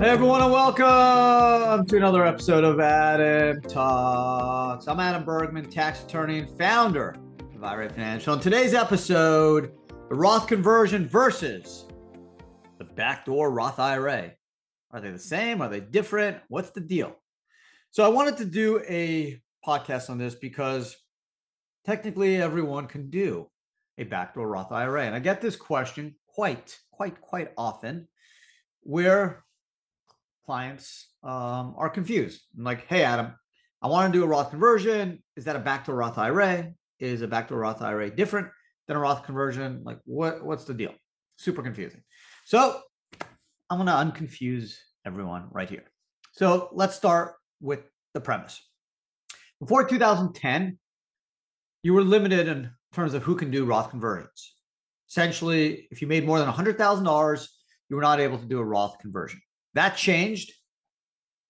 Hey everyone, and welcome to another episode of Adam Talks. I'm Adam Bergman, tax attorney and founder of IRA Financial. In today's episode, the Roth conversion versus the backdoor Roth IRA. Are they the same? Are they different? What's the deal? So I wanted to do a podcast on this because technically everyone can do a backdoor Roth IRA. And I get this question quite, quite, quite often where clients um, are confused. I'm like, hey, Adam, I want to do a Roth conversion. Is that a backdoor Roth IRA? Is a backdoor Roth IRA different than a Roth conversion? Like, what what's the deal? Super confusing. So I'm going to unconfuse everyone right here. So let's start with the premise. Before 2010, you were limited in terms of who can do Roth conversions. Essentially, if you made more than $100,000, you were not able to do a Roth conversion. That changed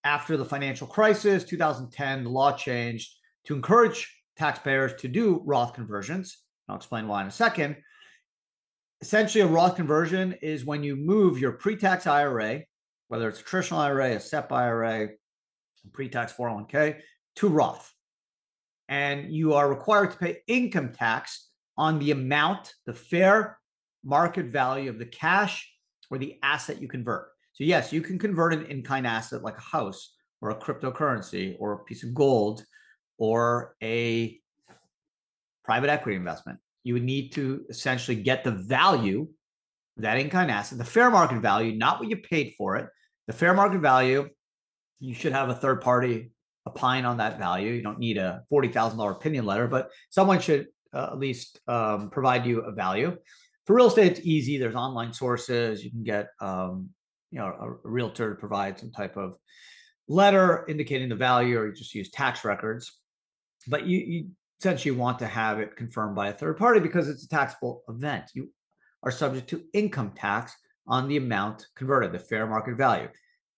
after the financial crisis, 2010, the law changed to encourage taxpayers to do Roth conversions. I'll explain why in a second. Essentially, a Roth conversion is when you move your pre tax IRA, whether it's a traditional IRA, a SEP IRA, pre tax 401k, to Roth. And you are required to pay income tax on the amount, the fair market value of the cash or the asset you convert. So yes, you can convert an in-kind asset like a house or a cryptocurrency or a piece of gold or a private equity investment. You would need to essentially get the value that in-kind asset, the fair market value, not what you paid for it. The fair market value, you should have a third party opine on that value. You don't need a $40,000 opinion letter, but someone should uh, at least um, provide you a value. For real estate, it's easy. There's online sources. You can get um, you know a, realtor to provide some type of letter indicating the value, or you just use tax records. But you, you essentially want to have it confirmed by a third party because it's a taxable event. You are subject to income tax on the amount converted, the fair market value.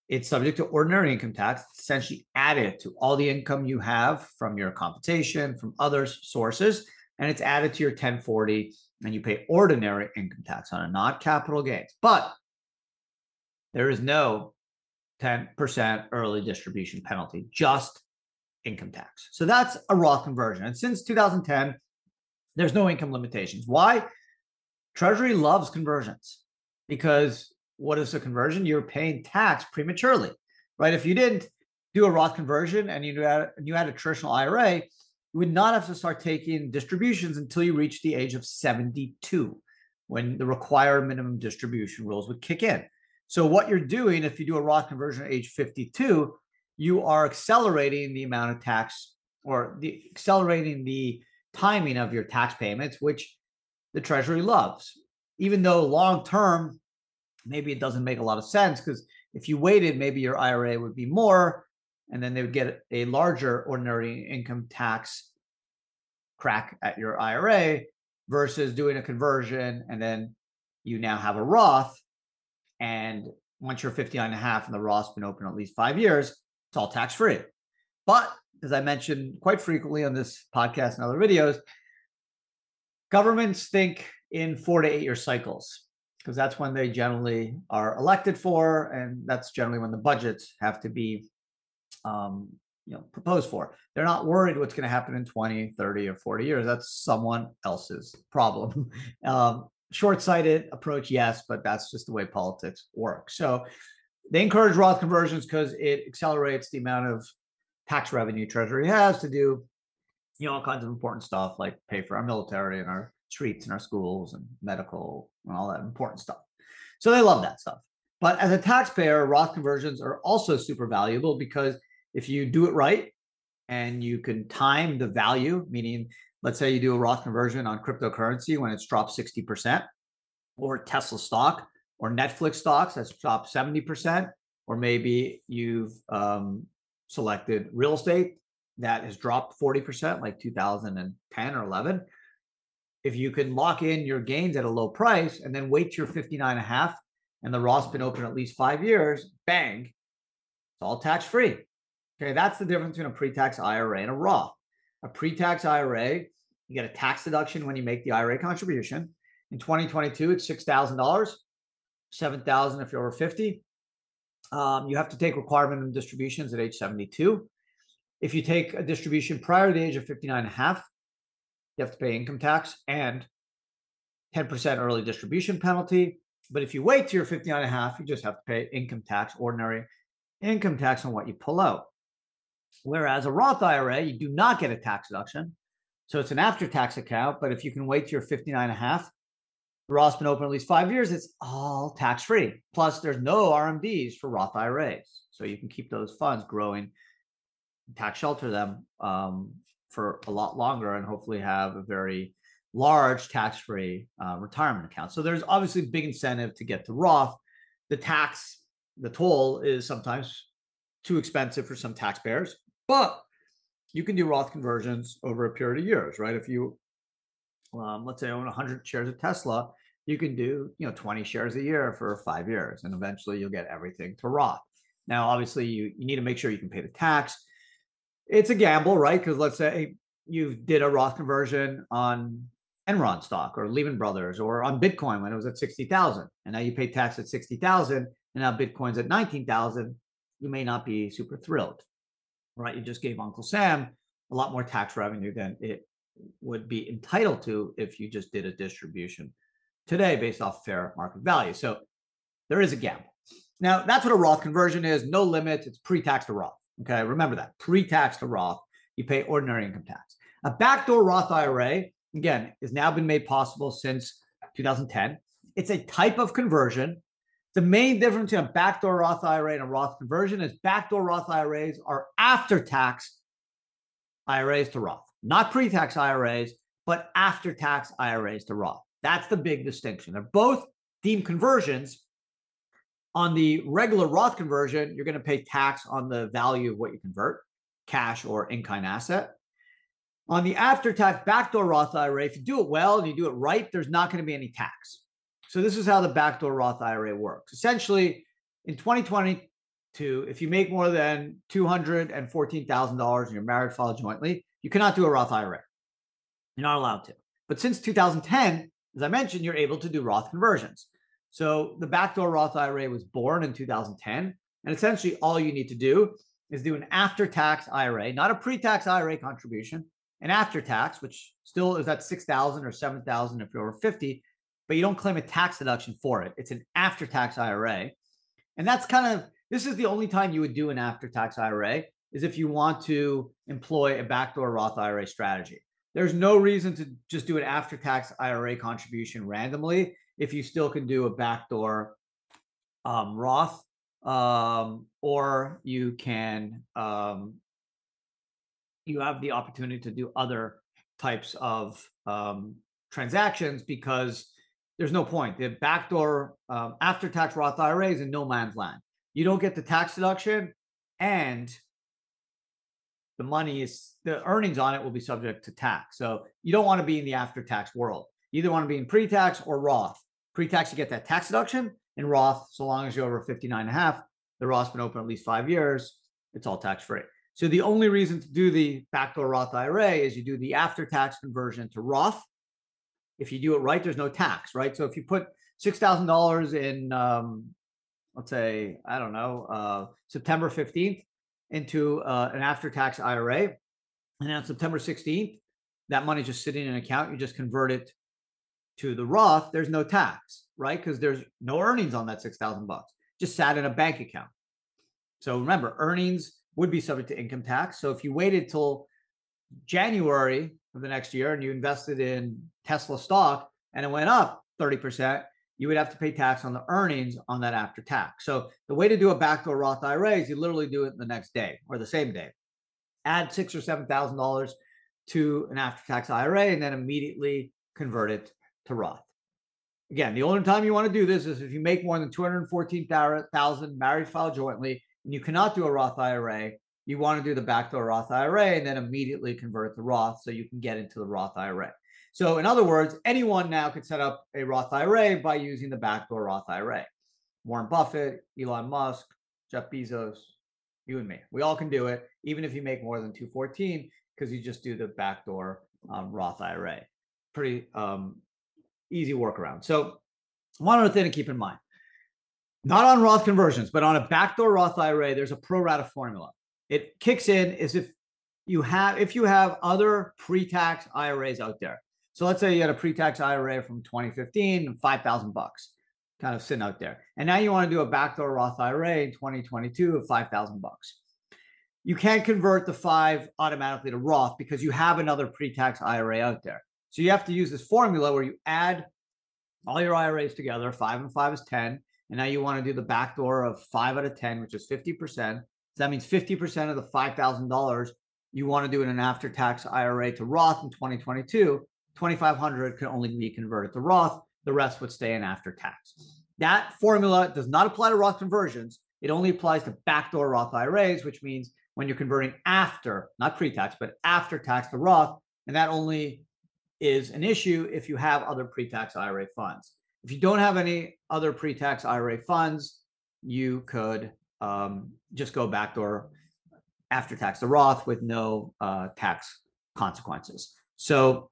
It's subject to ordinary income tax, essentially added to all the income you have from your compensation, from other sources, and it's added to your 1040, and you pay ordinary income tax on it, not capital gains. But there is no 10% early distribution penalty, just income tax. So that's a Roth conversion. And since 2010, there's no income limitations. Why? Treasury loves conversions because what is a conversion? You're paying tax prematurely, right? If you didn't do a Roth conversion and you had, you had a traditional IRA, you would not have to start taking distributions until you reach the age of 72 when the required minimum distribution rules would kick in. So what you're doing, if you do a Roth conversion at age 52, you are accelerating the amount of tax or the accelerating the timing of your tax payments, which the Treasury loves. Even though long term, maybe it doesn't make a lot of sense because if you waited, maybe your IRA would be more, and then they would get a larger ordinary income tax crack at your IRA versus doing a conversion and then you now have a Roth and once you're 59 and a half and the Roth's been open at least five years, it's all tax free. But as I mentioned quite frequently on this podcast and other videos, governments think in four to eight year cycles because that's when they generally are elected for, and that's generally when the budgets have to be, um, you know, proposed for. They're not worried what's going to happen in 20, 30, or 40 years. That's someone else's problem. um, short-sighted approach, yes, but that's just the way politics work. So they encourage Roth conversions because it accelerates the amount of tax revenue Treasury has to do, you know, all kinds of important stuff like pay for our military and our streets and our schools and medical and all that important stuff. So they love that stuff. But as a taxpayer, Roth conversions are also super valuable because if you do it right and you can time the value, meaning let's say you do a Roth conversion on cryptocurrency when it's dropped 60%, or Tesla stock, or Netflix stocks that's dropped 70%, or maybe you've um, selected real estate that has dropped 40%, like 2010 or 11. If you can lock in your gains at a low price and then wait your 59 and a half and the Roth's been open at least five years, bang, it's all tax free. Okay, that's the difference between a pre tax IRA and a Roth. A pre tax IRA you get a tax deduction when you make the IRA contribution. In 2022, it's $6,000, 7,000 if you're over 50. Um, you have to take required minimum distributions at age 72. If you take a distribution prior to the age of 59 and a half, you have to pay income tax and 10% early distribution penalty. But if you wait till you're 59 and a half, you just have to pay income tax, ordinary income tax on what you pull out. Whereas a Roth IRA, you do not get a tax deduction. So it's an after tax account. But if you can wait to your 59 and a half, Roth's been open at least five years, it's all tax free. Plus, there's no RMDs for Roth IRAs. So you can keep those funds growing, tax shelter them um, for a lot longer, and hopefully have a very large tax free uh, retirement account. So there's obviously big incentive to get to Roth. The tax, the toll is sometimes too expensive for some taxpayers, but you can do Roth conversions over a period of years, right? If you um, let's say own 100 shares of Tesla, you can do you know 20 shares a year for five years, and eventually you'll get everything to Roth. Now, obviously, you you need to make sure you can pay the tax. It's a gamble, right? Because let's say you did a Roth conversion on Enron stock or Lehman Brothers or on Bitcoin when it was at 60,000 and now you pay tax at 60,000 and now Bitcoin's at 19,000, you may not be super thrilled, right? You just gave Uncle Sam a lot more tax revenue than it would be entitled to if you just did a distribution today based off fair market value. So there is a gamble. Now, that's what a Roth conversion is no limits, it's pre tax to Roth. Okay, remember that pre tax to Roth, you pay ordinary income tax. A backdoor Roth IRA, again, has now been made possible since 2010. It's a type of conversion. The main difference between a backdoor Roth IRA and a Roth conversion is backdoor Roth IRAs are after tax IRAs to Roth not pre tax IRAs, but after tax IRAs to Roth. That's the big distinction. They're both deemed conversions. On the regular Roth conversion, you're going to pay tax on the value of what you convert, cash or in kind asset. On the after tax backdoor Roth IRA, if you do it well and you do it right, there's not going to be any tax. So, this is how the backdoor Roth IRA works. Essentially, in 2022, if you make more than $214,000 and you're married, filed jointly, you cannot do a Roth IRA. You're not allowed to. But since 2010, as I mentioned, you're able to do Roth conversions. So the backdoor Roth IRA was born in 2010. And essentially, all you need to do is do an after tax IRA, not a pre tax IRA contribution, an after tax, which still is at 6,000 or 7,000 if you're over 50, but you don't claim a tax deduction for it. It's an after tax IRA. And that's kind of this is the only time you would do an after tax IRA is if you want to employ a backdoor Roth IRA strategy. There's no reason to just do an after tax IRA contribution randomly if you still can do a backdoor um, Roth, um, or you can, um, you have the opportunity to do other types of um, transactions because there's no point. The backdoor um, after tax Roth IRA is in no man's land. You don't get the tax deduction and the money is the earnings on it will be subject to tax. So you don't want to be in the after tax world. You either want to be in pre tax or Roth. Pre tax, you get that tax deduction. In Roth, so long as you're over 59 and a half, the Roth's been open at least five years, it's all tax free. So the only reason to do the backdoor Roth IRA is you do the after tax conversion to Roth. If you do it right, there's no tax, right? So if you put $6,000 in, um, let's say, I don't know, uh, September 15th, into uh, an after tax IRA. And on September 16th, that money just sitting in an account. You just convert it to the Roth. There's no tax, right? Because there's no earnings on that 6,000 bucks. Just sat in a bank account. So remember, earnings would be subject to income tax. So if you waited till January of the next year and you invested in Tesla stock and it went up 30%, you would have to pay tax on the earnings on that after tax. So the way to do a backdoor Roth IRA is you literally do it the next day or the same day. Add six or seven thousand dollars to an after tax IRA and then immediately convert it to Roth. Again, the only time you want to do this is if you make more than 214,000 married file jointly and you cannot do a Roth IRA, you want to do the backdoor Roth IRA and then immediately convert to Roth so you can get into the Roth IRA. So, in other words, anyone now could set up a Roth IRA by using the backdoor Roth IRA. Warren Buffett, Elon Musk, Jeff Bezos, you and me. We all can do it, even if you make more than 214, because you just do the backdoor um, Roth IRA. Pretty um, easy workaround. So, one other thing to keep in mind not on Roth conversions, but on a backdoor Roth IRA, there's a pro rata formula. It kicks in is if you have if you have other pre-tax IRAs out there. So let's say you had a pre-tax IRA from 2015, 5,000 bucks kind of sitting out there. And now you want to do a backdoor Roth IRA in 2022 of 5,000 bucks. You can't convert the 5 automatically to Roth because you have another pre-tax IRA out there. So you have to use this formula where you add all your IRAs together, 5 and 5 is 10, and now you want to do the backdoor of 5 out of 10, which is 50%. So that means 50% of the $5,000 you want to do in an after tax IRA to Roth in 2022, 2500 could only be converted to Roth. The rest would stay in after tax. That formula does not apply to Roth conversions. It only applies to backdoor Roth IRAs, which means when you're converting after, not pre tax, but after tax to Roth. And that only is an issue if you have other pre tax IRA funds. If you don't have any other pre tax IRA funds, you could um, just go backdoor after tax to Roth with no uh, tax consequences. So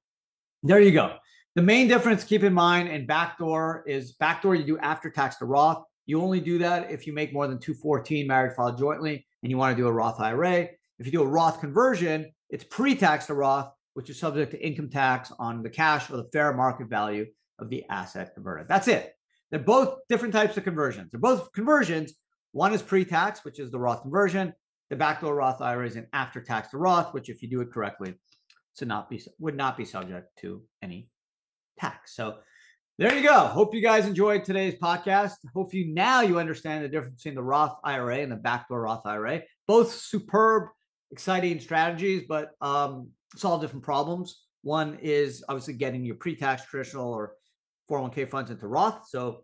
there you go. The main difference, keep in mind, in backdoor is backdoor you do after tax to Roth. You only do that if you make more than 214 married filed jointly and you want to do a Roth IRA. If you do a Roth conversion, it's pre-tax to Roth, which is subject to income tax on the cash or the fair market value of the asset converted. That's it. They're both different types of conversions. They're both conversions. One is pre-tax, which is the Roth conversion the backdoor Roth IRA is an after tax Roth, which if you do it correctly, to not be would not be subject to any tax. So there you go. Hope you guys enjoyed today's podcast. Hope you now you understand the difference between the Roth IRA and the backdoor Roth IRA. Both superb, exciting strategies, but um, solve different problems. One is obviously getting your pre-tax traditional or 401k funds into Roth. So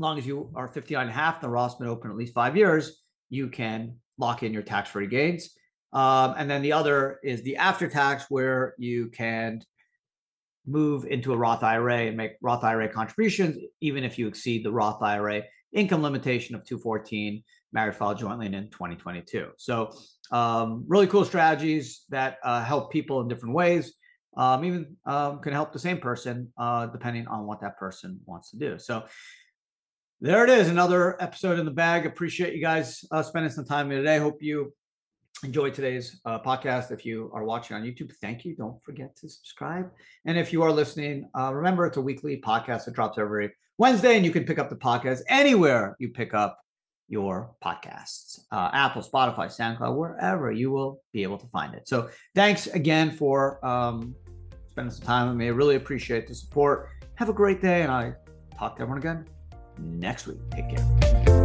long as you are 59 and a half, the Roth's open at least five years, you can lock in your tax free gains. Um, and then the other is the after tax, where you can move into a Roth IRA and make Roth IRA contributions, even if you exceed the Roth IRA income limitation of 214 married filed jointly in 2022. So, um, really cool strategies that uh, help people in different ways. Um, even um, can help the same person uh, depending on what that person wants to do. So, there it is, another episode in the bag. Appreciate you guys uh, spending some time today. Hope you enjoyed today's uh, podcast. If you are watching on YouTube, thank you. Don't forget to subscribe. And if you are listening, uh, remember it's a weekly podcast that drops every Wednesday, and you can pick up the podcast anywhere you pick up your podcasts uh, Apple, Spotify, SoundCloud, wherever you will be able to find it. So thanks again for um, spending some time with me. I really appreciate the support. Have a great day, and I talk to everyone again next week. Take care.